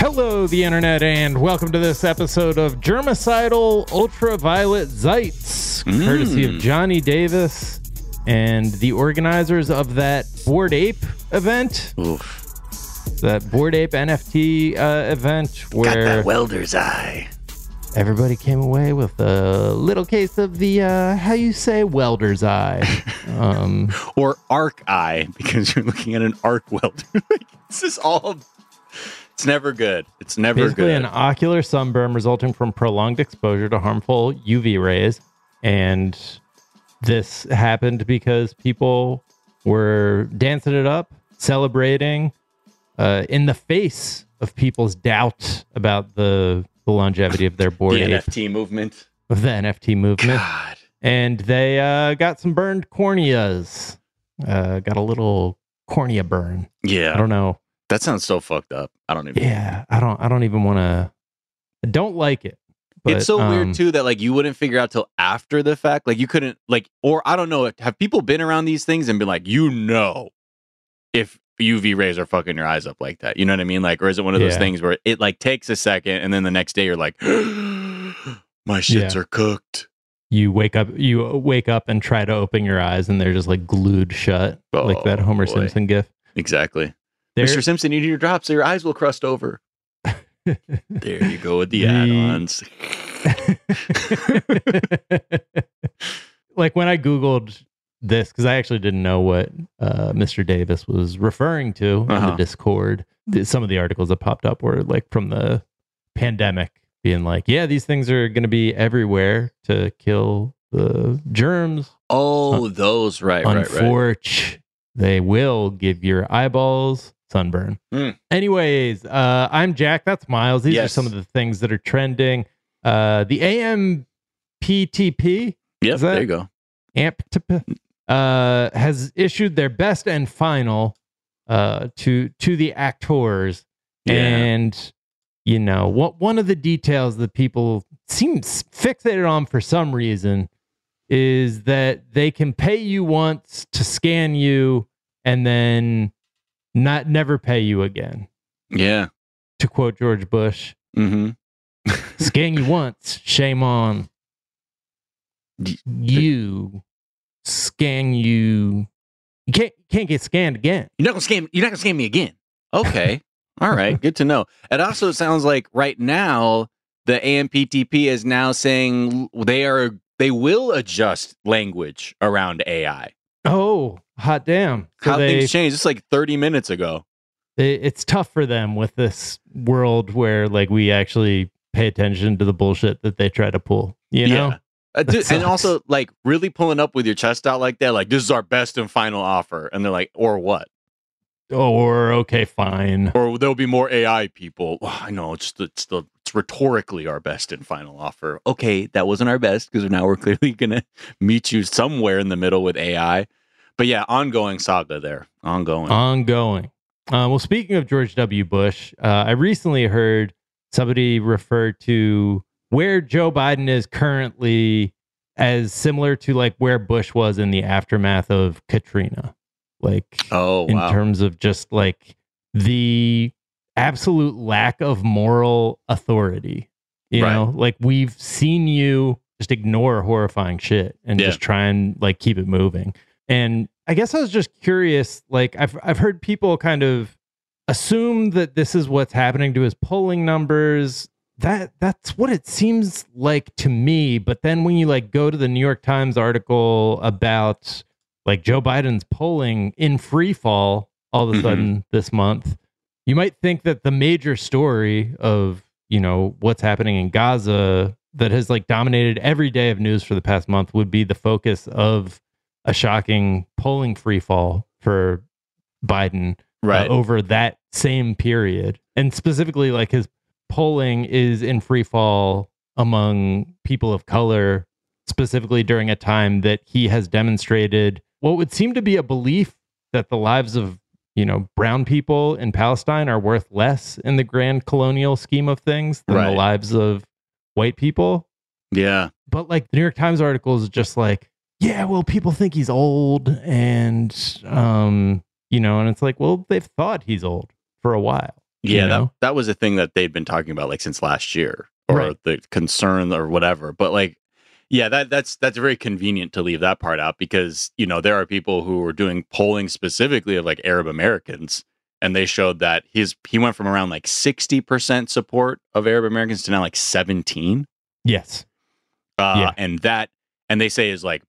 Hello, the internet, and welcome to this episode of Germicidal Ultraviolet Zeits, courtesy of Johnny Davis and the organizers of that Bored Ape event. Oof. That Bored Ape NFT uh, event where welder's eye. everybody came away with a little case of the, uh, how you say, welder's eye. um, Or arc eye, because you're looking at an arc welder. This is all. It's never good. It's never good. basically good. an ocular sunburn resulting from prolonged exposure to harmful UV rays. And this happened because people were dancing it up, celebrating uh, in the face of people's doubt about the, the longevity of their bored the ape, NFT movement. of the NFT movement. God. And they uh, got some burned corneas. Uh, got a little cornea burn. Yeah. I don't know. That sounds so fucked up. I don't even. Yeah, I don't. I don't even want to. I don't like it. But, it's so um, weird too that like you wouldn't figure out till after the fact. Like you couldn't like, or I don't know. Have people been around these things and been like, you know, if UV rays are fucking your eyes up like that? You know what I mean? Like, or is it one of those Yeah. things where it like takes a second and then the next day you're like, my shits Yeah. are cooked. You wake up. You wake up and try to open your eyes, and they're just like glued shut, like that Oh, Homer boy. Simpson gif. Exactly. There, Mr. Simpson, you need your drops so your eyes will crust over. there you go with the, The- add-ons. like when I googled this, because I actually didn't know what uh, Mr. Davis was referring to in Uh-huh. the Discord. th- Some of the articles that popped up were like from the pandemic, being like, "Yeah, these things are going to be everywhere to kill the germs." Oh, those right, right, right. Unfortunately, they will give your eyeballs sunburn. Hmm. Anyways, uh, I'm Jack. That's Miles. These are some of the things that are trending. Uh, the AMPTP, that- there you go. AMPTP, uh, has issued their best and final uh, to to the actors, Yeah. and you know what? One of the details that people seem fixated on for some reason is that they can pay you once to scan you and then not never pay you again. Yeah. To quote George Bush, Mm-hmm. scan you once, shame on you. Scan you. You can't can't get scanned again. You're not gonna scam. You're not gonna scam me again. Okay. All right. Good to know. It also sounds like right now the AMPTP is now saying they are they will adjust language around AI. Oh, hot damn! So How they, things changed just like 30 minutes ago. it- it's tough for them with this world where like we actually pay attention to the bullshit that they try to pull. You know? Uh, dude, and also like really pulling up with your chest out like that, like this is our best and final offer, and they're like, or what? Or okay, fine. Or there'll be more AI people. Oh, I know it's the, it's the it's rhetorically our best and final offer. Okay, that wasn't our best because now we're clearly gonna meet you somewhere in the middle with AI. But yeah, ongoing saga there, ongoing. Ongoing. Uh, well, speaking of George W. Bush, uh, I recently heard somebody refer to where Joe Biden is currently as similar to like where Bush was in the aftermath of Katrina. Like, Oh, in wow. terms of just like the absolute lack of moral authority. You Right. know, like we've seen you just ignore horrifying shit and Yeah. just try and like keep it moving. And I guess I was just curious, like I've I've heard people kind of assume that this is what's happening to his polling numbers. That that's what it seems like to me. But then when you like go to the New York Times article about like Joe Biden's polling in free fall all of a Mhm. sudden this month, you might think that the major story of, you know, what's happening in Gaza that has like dominated every day of news for the past month would be the focus of a shocking polling free fall for Biden uh, over that same period. And specifically, like his polling is in free fall among people of color, specifically during a time that he has demonstrated what would seem to be a belief that the lives of you know brown people in Palestine are worth less in the grand colonial scheme of things than the lives of white people yeah. but like the New York Times article is just like, yeah, well, people think he's old, and um, you know, and it's like, well, they've thought he's old for a while. you Yeah, that, that was a thing that they'd been talking about like since last year or Right. the concern or whatever. But like yeah, that that's that's very convenient to leave that part out because, you know, there are people who were doing polling specifically of like Arab Americans and they showed that his he went from around like 60% support of Arab Americans to now like 17. Yes, Uh Yeah. and that and they say is like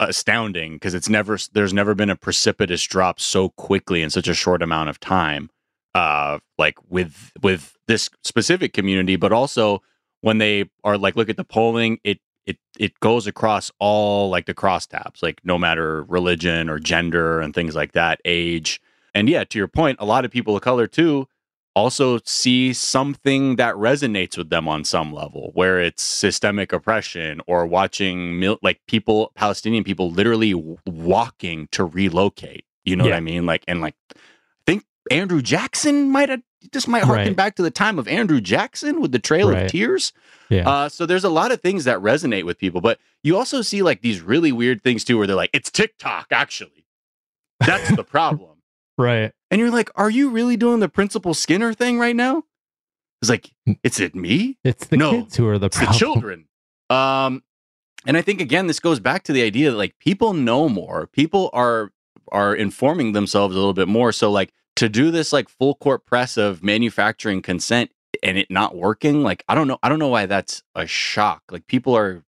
astounding because it's never there's never been a precipitous drop so quickly in such a short amount of time uh like with with this specific community but also when they are like look at the polling it it it goes across all like the crosstabs like no matter religion or gender and things like that age. And yeah to your point a lot of people of color too also see something that resonates with them on some level where it's systemic oppression or watching mil- like people palestinian people literally walking to relocate you know what i mean? Like and like i think andrew jackson might have this might harken Right. back to the time of andrew jackson with the trail Right. of tears yeah, uh, so there's a lot of things that resonate with people, but you also see like these really weird things too, where they're like, "It's TikTok, actually." That's the problem, right. and you're like, "Are you really doing the Principal Skinner thing right now?" It's like. "Is it me? It's the No, kids who are the It's the children." Um, and I think again, this goes back to the idea that like people know more, people are are informing themselves a little bit more. So like to do this like full court press of manufacturing consent and it not working, like I don't know, I don't know why that's a shock. Like people are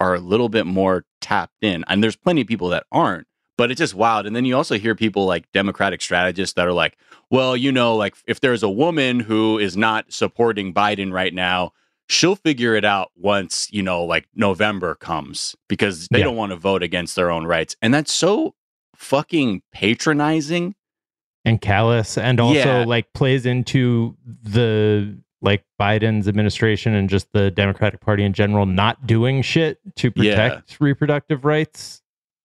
are a little bit more tapped in, and there's plenty of people that aren't. But it's just wild. And then you also hear people like Democratic strategists that are like, well, you know, like if there's a woman who is not supporting Biden right now, she'll figure it out once, you know, like November comes because they Yeah. don't want to vote against their own rights. And that's so fucking patronizing. And callous, and also Yeah. like plays into the like Biden's administration and just the Democratic Party in general not doing shit to Yeah. protect reproductive rights.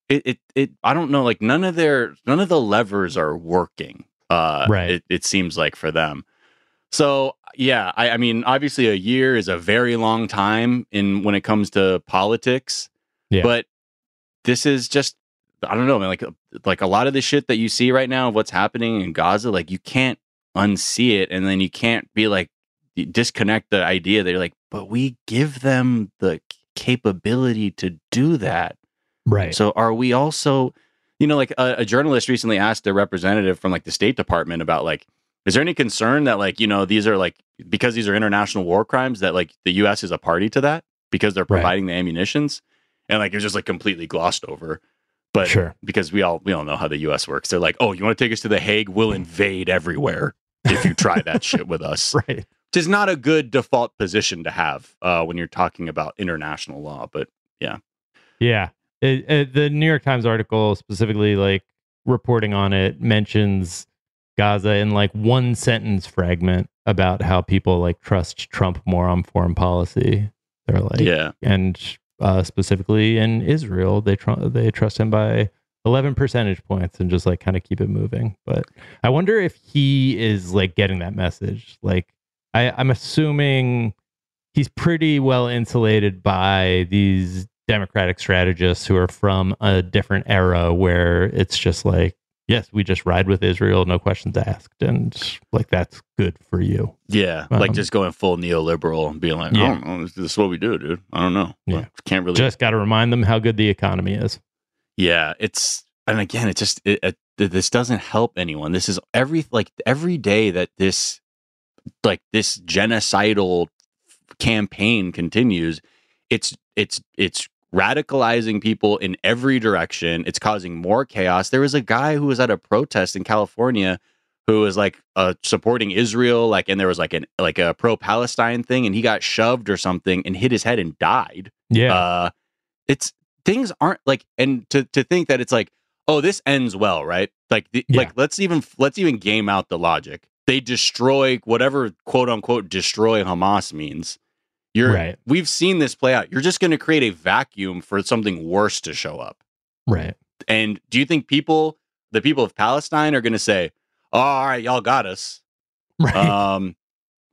It, it, it, I don't know, like none of their, none of the levers are working. Uh, Right. It, it seems like for them. So yeah, I, I mean, obviously a year is a very long time in when it comes to politics. Yeah. But this is just I don't know, man. Like like a lot of the shit that you see right now of what's happening in Gaza, like you can't unsee it, and then you can't be like disconnect the idea that you're like, but we give them the capability to do that. Right. So are we also, you know, like a, a journalist recently asked a representative from like the State Department about like, is there any concern that like you know these are like because these are international war crimes that like the U.S. is a party to that because they're Right. providing the ammunitions, and like it was just like completely glossed over. But Sure. because we all we all know how the U.S. works, they're like, oh, you want to take us to the Hague? We'll invade everywhere if you try that shit with us right. which is not a good default position to have uh, when you're talking about international law. But Yeah. It, it- the New York Times article specifically like reporting on it mentions Gaza in like one sentence fragment about how people like trust Trump more on foreign policy. They're like, yeah, and uh, specifically in Israel, they tr- they trust him by 11 percentage points and just like kind of keep it moving. But I wonder if he is like getting that message. Like I, I'm assuming he's pretty well insulated by these democratic strategists who are from a different era where it's just like yes, we just ride with Israel, no questions asked, and like that's good for you. Yeah, um, like just going full neoliberal and being like, yeah. I don't know, this is what we do, dude. I don't know. Yeah, can't really. Just got to remind them how good the economy is. Yeah, it's and again, it just it, it, this doesn't help anyone. This is every like every day that this like this genocidal campaign continues. It's it's it's radicalizing people in every direction. It's causing more chaos. There was a guy who was at a protest in California who was like uh, supporting Israel, like, and there was like an like a pro Palestine thing, and he got shoved or something and hit his head and died. Yeah, uh, it's things aren't like, and to to think that it's like, oh, this ends well, right? Like, the, yeah. like let's even let's even game out the logic. They destroy whatever quote unquote destroy Hamas means you're right. We've seen this play out. You're just going to create a vacuum for something worse to show up. Right. And do you think people, the people of Palestine, are going to say, oh, "All right, y'all got us." Right. Um.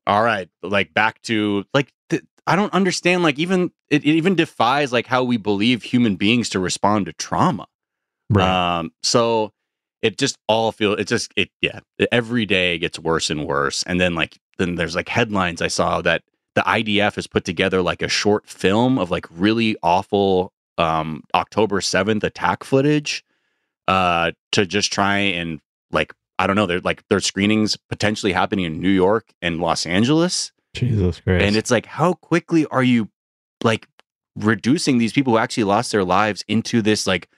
All right. Like back to like. Th- I don't understand. Like even it, it even defies like how we believe human beings to respond to trauma. Right. Um. So it just all feel it just it yeah every day gets worse and worse and then like then there's like headlines i saw that the IDF has put together like a short film of like really awful um, October 7th attack footage uh, to just try and like I don't know, they're like there's screenings potentially happening in New York and Los Angeles. Jesus Christ. And it's like how quickly are you like reducing these people who actually lost their lives into this like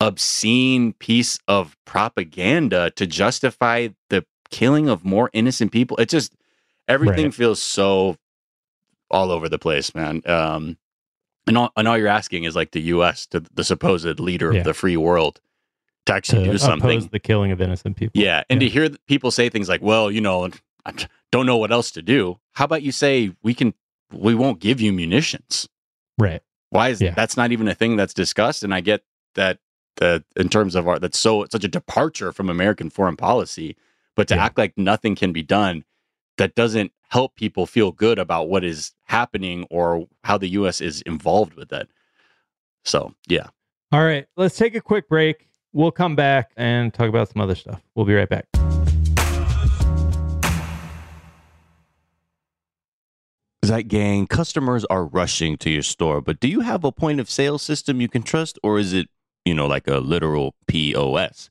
obscene piece of propaganda to justify the killing of more innocent people? It just everything right. feels so all over the place, man. Um, and all, and all you're asking is like the U.S. to the supposed leader yeah. of the free world to actually to do something. the killing of innocent people. Yeah, and yeah. to hear people say things like, "Well, you know, I don't know what else to do." How about you say we can? We won't give you munitions. Right. Why is yeah. that's not even a thing that's discussed? And I get that that in terms of our that's so such a departure from American foreign policy, but to act like nothing can be done that doesn't help people feel good about what is happening or how the US is involved with it. So, yeah. All right, let's take a quick break. We'll come back and talk about some other stuff. We'll be right back. That gang, customers are rushing to your store, but do you have a point of sale system you can trust, or is it, you know, like a literal POS?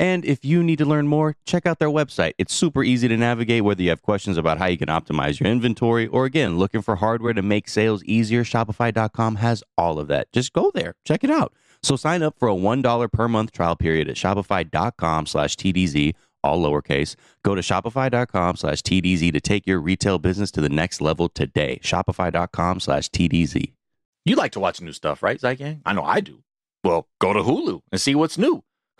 And if you need to learn more, check out their website. It's super easy to navigate whether you have questions about how you can optimize your inventory or again, looking for hardware to make sales easier. Shopify.com has all of that. Just go there, check it out. So sign up for a $1 per month trial period at shopify.com slash TDZ, all lowercase. Go to shopify.com slash TDZ to take your retail business to the next level today. Shopify.com slash TDZ. You like to watch new stuff, right, Zeit Gang? I know I do. Well, go to Hulu and see what's new.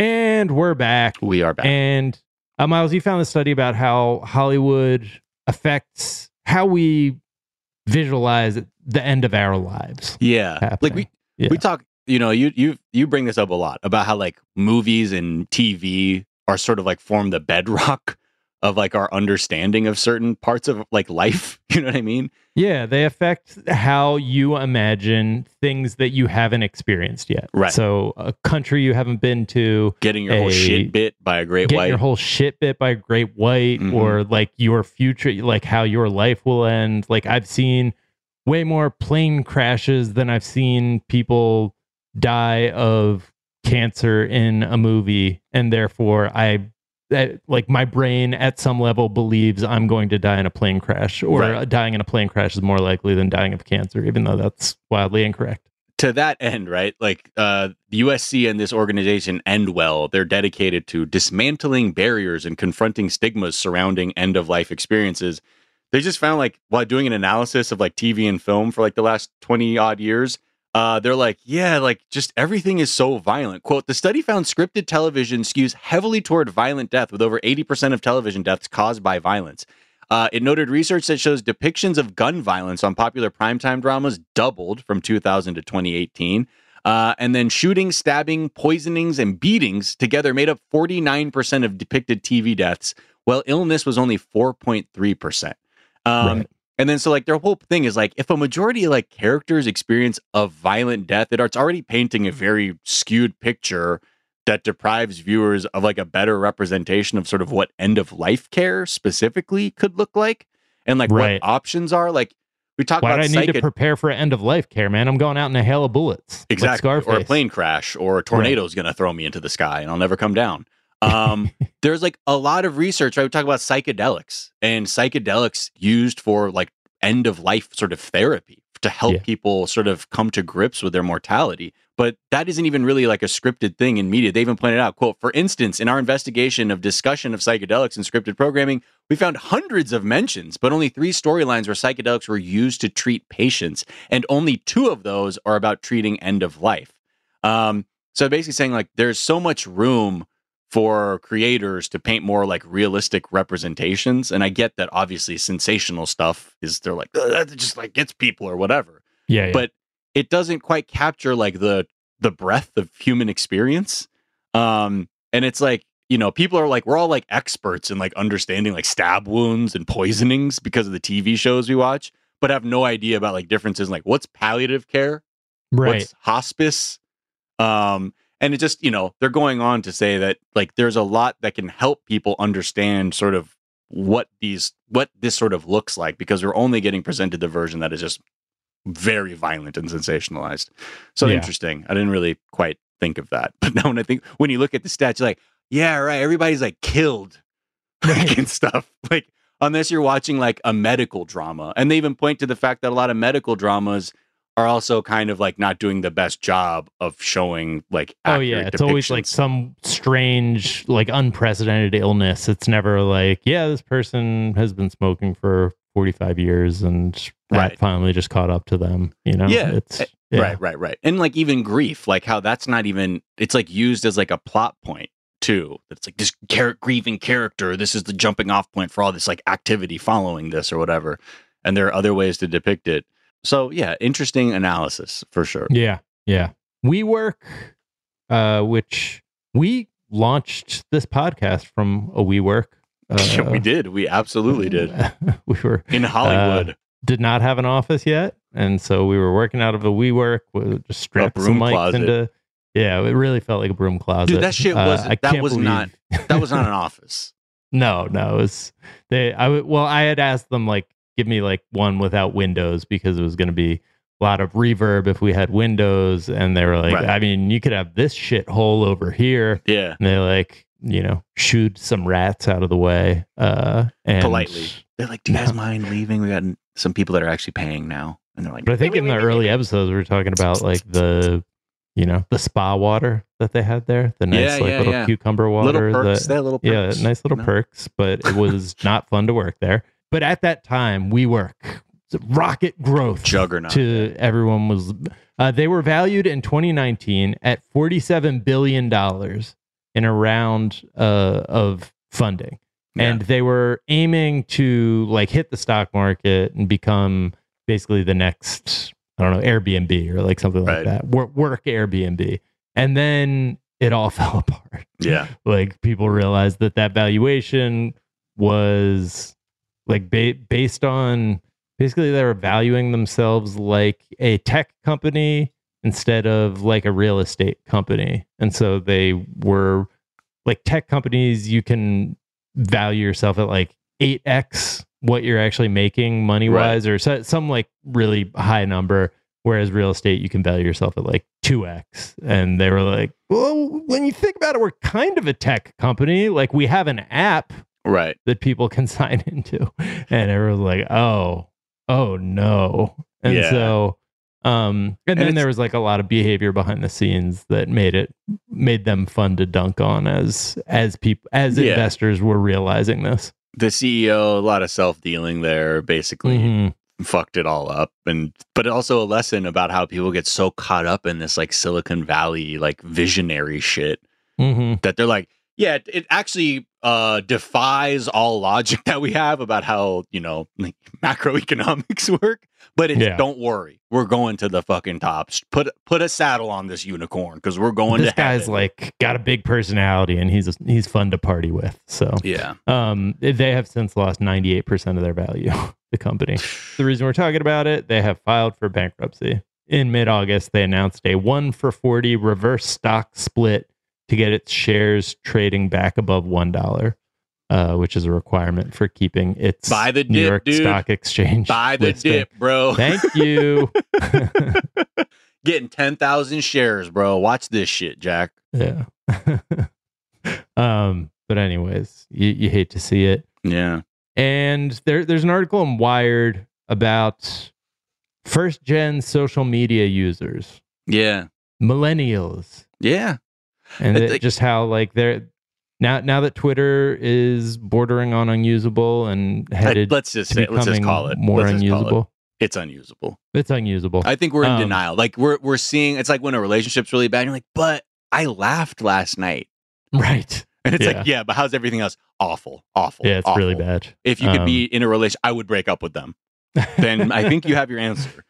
And we're back. We are back. And uh, Miles, you found a study about how Hollywood affects how we visualize the end of our lives. Yeah. happening. Like we Yeah. we talk, you know, you you you bring this up a lot about how like movies and TV are sort of like form the bedrock of like our understanding of certain parts of like life. You know what I mean? Yeah, they affect how you imagine things that you haven't experienced yet. Right. So, a country you haven't been to, Getting your whole shit bit by a great getting white. your whole shit bit by a great white, Mhm. or like your future, like how your life will end. Like, I've seen way more plane crashes than I've seen people die of cancer in a movie. And therefore, I. That, like my brain at some level believes I'm going to die in a plane crash, or Right. dying in a plane crash is more likely than dying of cancer, even though that's wildly incorrect. to that end, right? Like uh, the USC and this organization Endwell, they're dedicated to dismantling barriers and confronting stigmas surrounding end of life experiences. They just found like while doing an analysis of like TV and film for like the last 20 odd years, uh, they're like, yeah, like just everything is so violent. Quote, the study found scripted television skews heavily toward violent death, with over 80% of television deaths caused by violence. Uh, it noted research that shows depictions of gun violence on popular primetime dramas doubled from 2000 to 2018. Uh, and then shooting, stabbing, poisonings, and beatings together made up 49% of depicted TV deaths, while illness was only 4.3%. Um, Right. And then, so like their whole thing is like, if a majority of like characters experience a violent death, it- it's already painting a mm-hmm. very skewed picture that deprives viewers of like a better representation of sort of what end of life care specifically could look like and like Right. what options are. Like we talk Why do I about need to prepare for end of life care, man? I'm going out in a hail of bullets. like exactly or a plane crash or a tornado is going to throw me into the sky and I'll never come down. Um, there's like a lot of research. Right? We talk about psychedelics and psychedelics used for like end of life sort of therapy to help Yeah. people sort of come to grips with their mortality. But that isn't even really like a scripted thing in media. They even pointed out, quote, for instance, in our investigation of discussion of psychedelics in scripted programming, we found hundreds of mentions, but only three storylines where psychedelics were used to treat patients. And only two of those are about treating end of life. Um, so basically saying like there's so much room for creators to paint more like realistic representations. And I get that obviously sensational stuff is they're like, "Ugh, that just like gets people or whatever. Yeah, yeah. But it doesn't quite capture like the the breadth of human experience. Um, and it's like, you know, people are like, we're all like experts in like understanding like stab wounds and poisonings because of the TV shows we watch, but have no idea about like differences in, like what's palliative care right. what's hospice um and it just you know they're going on to say that like there's a lot that can help people understand sort of what these what this sort of looks like because we're only getting presented the version that is just very violent and sensationalized. So Yeah. interesting. I didn't really quite think of that. But now when i think when you look at the stats you're like yeah right everybody's like killed like, and stuff. Like unless you're watching like a medical drama. And they even point to the fact that a lot of medical dramas are also kind of like not doing the best job of showing like Oh yeah, it's always like some strange, like unprecedented illness. It's never like, yeah, this person has been smoking for 45 years and that Right. finally just caught up to them, you know? Yeah, It's eh, yeah. right right right and like even grief like how that's not even it's like used as like a plot point too it's like this char- grieving character this is the jumping off point for all this like activity following this or whatever and there are other ways to depict it so yeah interesting analysis for sure Yeah. Yeah. WeWork, uh, which we launched this podcast from a WeWork. Uh, we did. We absolutely did. we were In Hollywood. uh, did not have an office yet, and so we were working out of a WeWork. We just strapped broom some mics closet. into. Yeah, it really felt like a broom closet. Dude, that shit Uh, was- I that was believe- not- that was not an office. No, no, it was they. I well, I had asked them like give me like one without windows because it was going to be a lot of reverb if we had windows, and they were like, Right. I mean, you could have this shit hole over here, Yeah. and they like you know shooed some rats out of the way, uh, and Politely. They're like, "Do you guys No. mind leaving? We got some people that are actually paying now." And they're like, But I think in the early episodes we were talking about like the you know the spa water that they had there, the nice Yeah, like yeah, little yeah. cucumber water, little perks, had little yeah, nice little you know? perks, but it was not fun to work there. But at that time, WeWork rocket growth Juggernaut. to everyone was uh, they were valued in 2019 at 47 billion dollars in a round uh, of funding Yeah. and they were aiming to like hit the stock market and become basically the next i don't know airbnb or like something like Right. that work, work airbnb and then it all fell apart Yeah. like people realized that that valuation was like ba- based on basically they were valuing themselves like a tech company instead of like a real estate company. And so they were like tech companies you can value yourself at like 8x what you're actually making money wise or so, some like really high number whereas real estate you can value yourself at like 2x and they were like well when you think about it we're kind of a tech company. Like we have an app Right. that people can sign into and everyone's like oh oh no and Yeah. so um and, then there was like a lot of behavior behind the scenes that made it made them fun to dunk on as as people as Yeah. investors were realizing this The CEO, a lot of self dealing there, basically Mhm. fucked it all up. And, but also a lesson about how people get so caught up in this like Silicon Valley, like visionary shit Mhm. that they're like, yeah, it, it actually uh, defies all logic that we have about how, you know, like macroeconomics work. But it's Yeah. don't worry, we're going to the fucking tops. Put put a saddle on this unicorn because we're going to this to guy's like got a big personality and he's he's fun to party with so yeah, Um, they have since lost 98% of their value, the company. The reason we're talking about it, they have filed for bankruptcy. In mid August, they announced a one for 40 reverse stock split to get its shares trading back above $1, uh, which is a requirement for keeping its Buy the New dip, York dude. Stock Exchange. buy the listing. dip, bro. Thank you. Getting ten thousand shares, bro. Watch this shit, Jack. yeah. um, but anyways, you, you hate to see it. Yeah, And there, there's an article in Wired about first gen social media users, yeah, millennials, yeah. And I that- just how like they're now now that Twitter is bordering on unusable and headed let's just say, let's just call it more let's call it. unusable. It's unusable. It's unusable. I think we're in Um, denial. Like we're we're seeing. It's like when a relationship's really bad. You're like, but I laughed last night, right. and it's Yeah. like, yeah, but how's everything else? Awful, awful. Yeah, it's really bad. If you could Um, be in a relation, I would break up with them. Then I think you have your answer.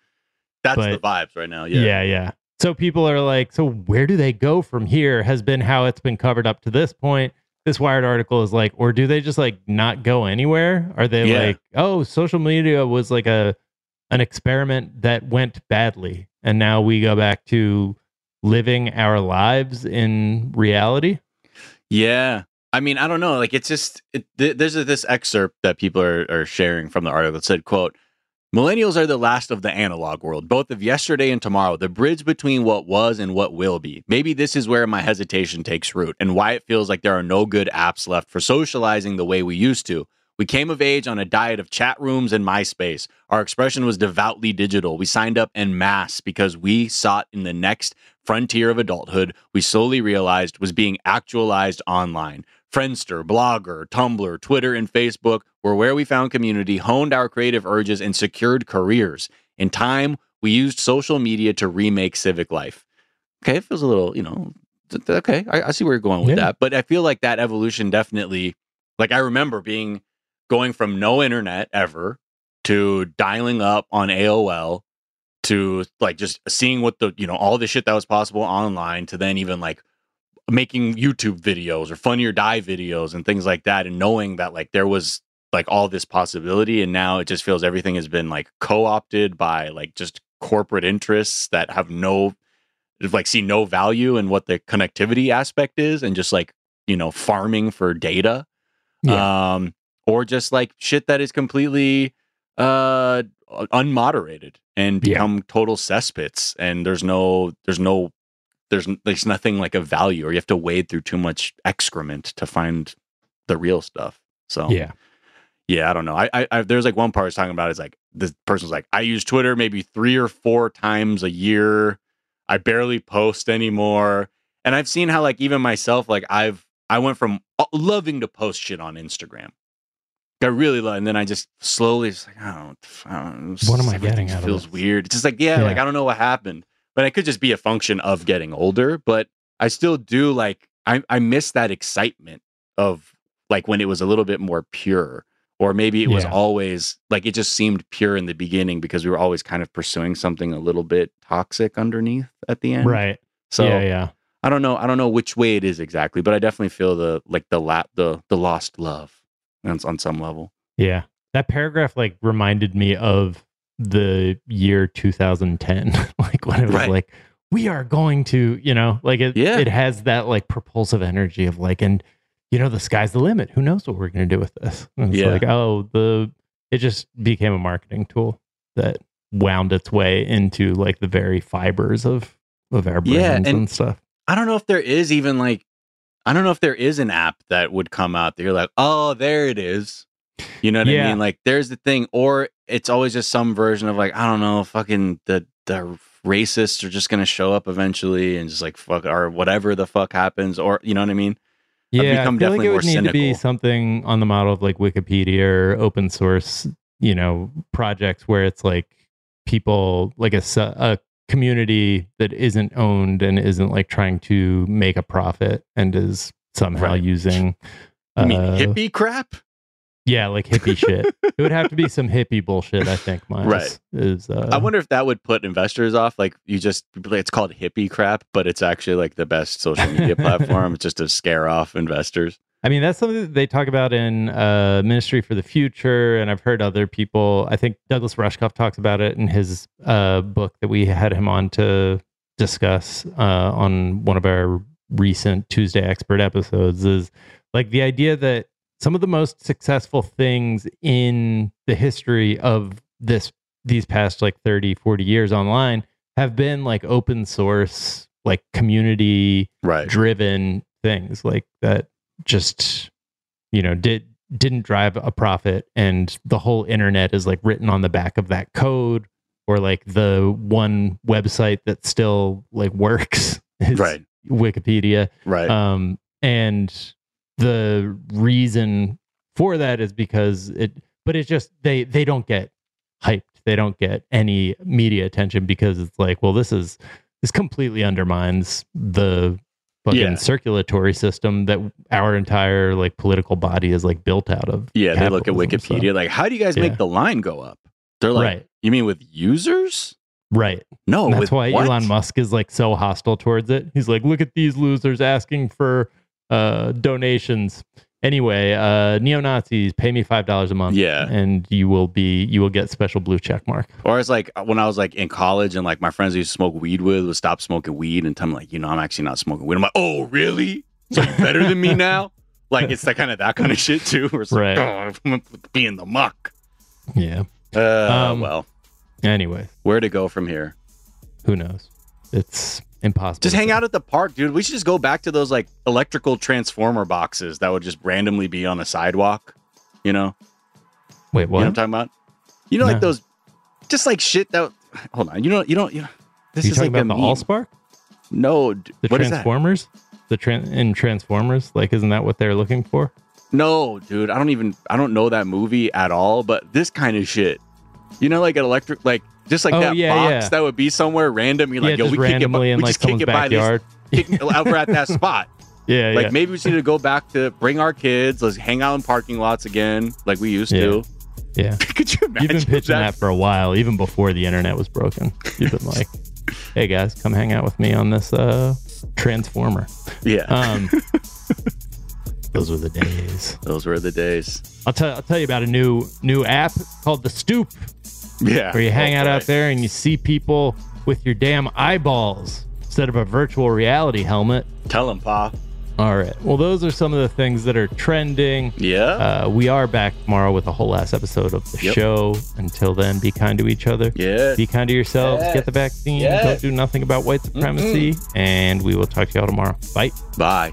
That's the vibes right now. yeah. Yeah. yeah, So people are like, so where do they go from here? Has been how it's been covered up to this point. This Wired article is like, or do they just like not go anywhere? Are they Yeah. like, oh, social media was like a an experiment that went badly, and now we go back to living our lives in reality? Yeah. I mean, I don't know. Like, it's just it, th- there's a, this excerpt that people are, are sharing from the article that said, "quote Millennials are the last of the analog world, both of yesterday and tomorrow, the bridge between what was and what will be. Maybe this is where my hesitation takes root and why it feels like there are no good apps left for socializing the way we used to. We came of age on a diet of chat rooms and MySpace. Our expression was devoutly digital. We signed up en masse because we sought in the next frontier of adulthood we slowly realized was being actualized online. Friendster, Blogger, Tumblr, Twitter, and Facebook were where we found community, honed our creative urges, and secured careers. In time, we used social media to remake civic life. Okay, it feels a little, you know, okay, I, I see where you're going with Yeah. that. But I feel like that evolution definitely, like, I remember being going from no internet ever to dialing up on AOL to like just seeing what the you know all the shit that was possible online to then even like making YouTube videos or funny or die videos and things like that and knowing that like there was like all this possibility and now it just feels everything has been like co-opted by like just corporate interests that have no like see no value in what the connectivity aspect is and just like you know farming for data Yeah. um or just like shit that is completely uh unmoderated and Yeah. become total cesspits and there's no there's no there's there's nothing like a value or you have to wade through too much excrement to find the real stuff so yeah. Yeah, I don't know. I, I, I there's like one part I was talking about is like this person's like I use Twitter maybe three or four times a year. I barely post anymore, and I've seen how like even myself like I've I went from uh, loving to post shit on Instagram. I really love, and then I just slowly just like I don't, I don't know, What am I getting out of Feels this? weird. It's just like yeah, Yeah. like I don't know what happened, but it could just be a function of getting older. But I still do like I I miss that excitement of like when it was a little bit more pure or maybe it was Yeah. always like it just seemed pure in the beginning because we were always kind of pursuing something a little bit toxic underneath at the end Right. so yeah, yeah. i don't know i don't know which way it is exactly but i definitely feel the like the la- the the lost love on, on some level Yeah. That paragraph like reminded me of the year 2010, like when it was Right. like, we are going to, you know, like it, Yeah. it has that like propulsive energy of like, and you know, the sky's the limit. Who knows what we're going to do with this? And it's Yeah. like, oh, the, it just became a marketing tool that wound its way into like the very fibers of, of our brains Yeah, and, and- stuff. i don't know if there is even like i don't know if there is an app that would come out that you're like oh there it is you know what i mean like there's the thing or it's always just some version of like i don't know fucking the the racists are just gonna show up eventually and just like fuck or whatever the fuck happens or you know what i mean Yeah, I feel like it would need to be something on the model of like Wikipedia or open source, you know, projects where it's like people like a, a community that isn't owned and isn't like trying to make a profit and is somehow Right. using. I mean, uh, hippie crap. Yeah, like hippie shit. It would have to be some hippie bullshit. I think. Miles, Right. Is uh, I wonder if that would put investors off. Like you just, it's called hippie crap, but it's actually like the best social media platform. It's just to scare off investors. I mean, that's something that they talk about in uh, Ministry for the Future, and I've heard other people. I think Douglas Rushkoff talks about it in his uh, book that we had him on to discuss uh, on one of our recent Tuesday Expert episodes. Is like the idea that some of the most successful things in the history of this these past like 30 40 years online have been like open source like community Right. driven things like that just you know did didn't drive a profit and the whole internet is like written on the back of that code or like the one website that still like works is Right. wikipedia Right. um and the reason for that is because it but it's just they they don't get hyped they don't get any media attention because it's like well this is this completely undermines the fucking Yeah. circulatory system that our entire like political body is like built out of yeah. They look at capitalism, so- Wikipedia like, how do you guys Yeah. make the line go up? They're like, right you mean with users? right No, And that's with why what? Elon Musk is like so hostile towards it. He's like, look at these losers asking for uh, donations. Anyway, uh, neo Nazis pay me five dollars a month, Yeah. and you will be you will get special blue check mark. Or it's like when I was like in college and like my friends I used to smoke weed with would stop smoking weed and tell me like, you know, I'm actually not smoking weed. I'm like, oh, really? So you're better than me now? Like it's that kind of that kind of shit too. Where it's Right. like, oh, I'm gonna be in the muck. Yeah. Uh, Um, well, Anyway, where to go from here? who knows? It's impossible. Just hang out at the park, dude. We should just go back to those like electrical transformer boxes that would just randomly be on a sidewalk. You know, Wait, you know what? what I'm talking about? You know, like those, just like shit that. Hold on, you know, you don't, you know. This you is like about the. Allspark, No, d- the what is that? Transformers, the tran in Transformers? Like, isn't that what they're looking for? No, dude, I don't even I don't know that movie at all, but this kind of shit. You know, like an electric like just like Oh, that yeah, box yeah. that would be somewhere random. You're yeah, like, yo, just we kick it, by- we like just kick someone's it by this, backyard. kick, over at that spot. Yeah, Like yeah. maybe we just need to go back to bring our kids, let's hang out in parking lots again, like we used to. Yeah. Could you imagine? You've been pitching that? that for a while, even before the internet was broken. You've been like, hey guys, come hang out with me on this uh, transformer. Yeah. Um, those were the days. Those were the days. I'll tell I'll tell you about a new new app called the Stoop, Yeah. where you hang out Okay. out there and you see people with your damn eyeballs instead of a virtual reality helmet. Tell him, Pa. All right. Well, those are some of the things that are trending. Yeah. Uh, we are back tomorrow with a whole last episode of the Yep. show. Until then, be kind to each other. yeah. Be kind to yourselves. Get the vaccine. Yes. Don't do nothing about white supremacy. And we will talk to y'all tomorrow. Bye. Bye.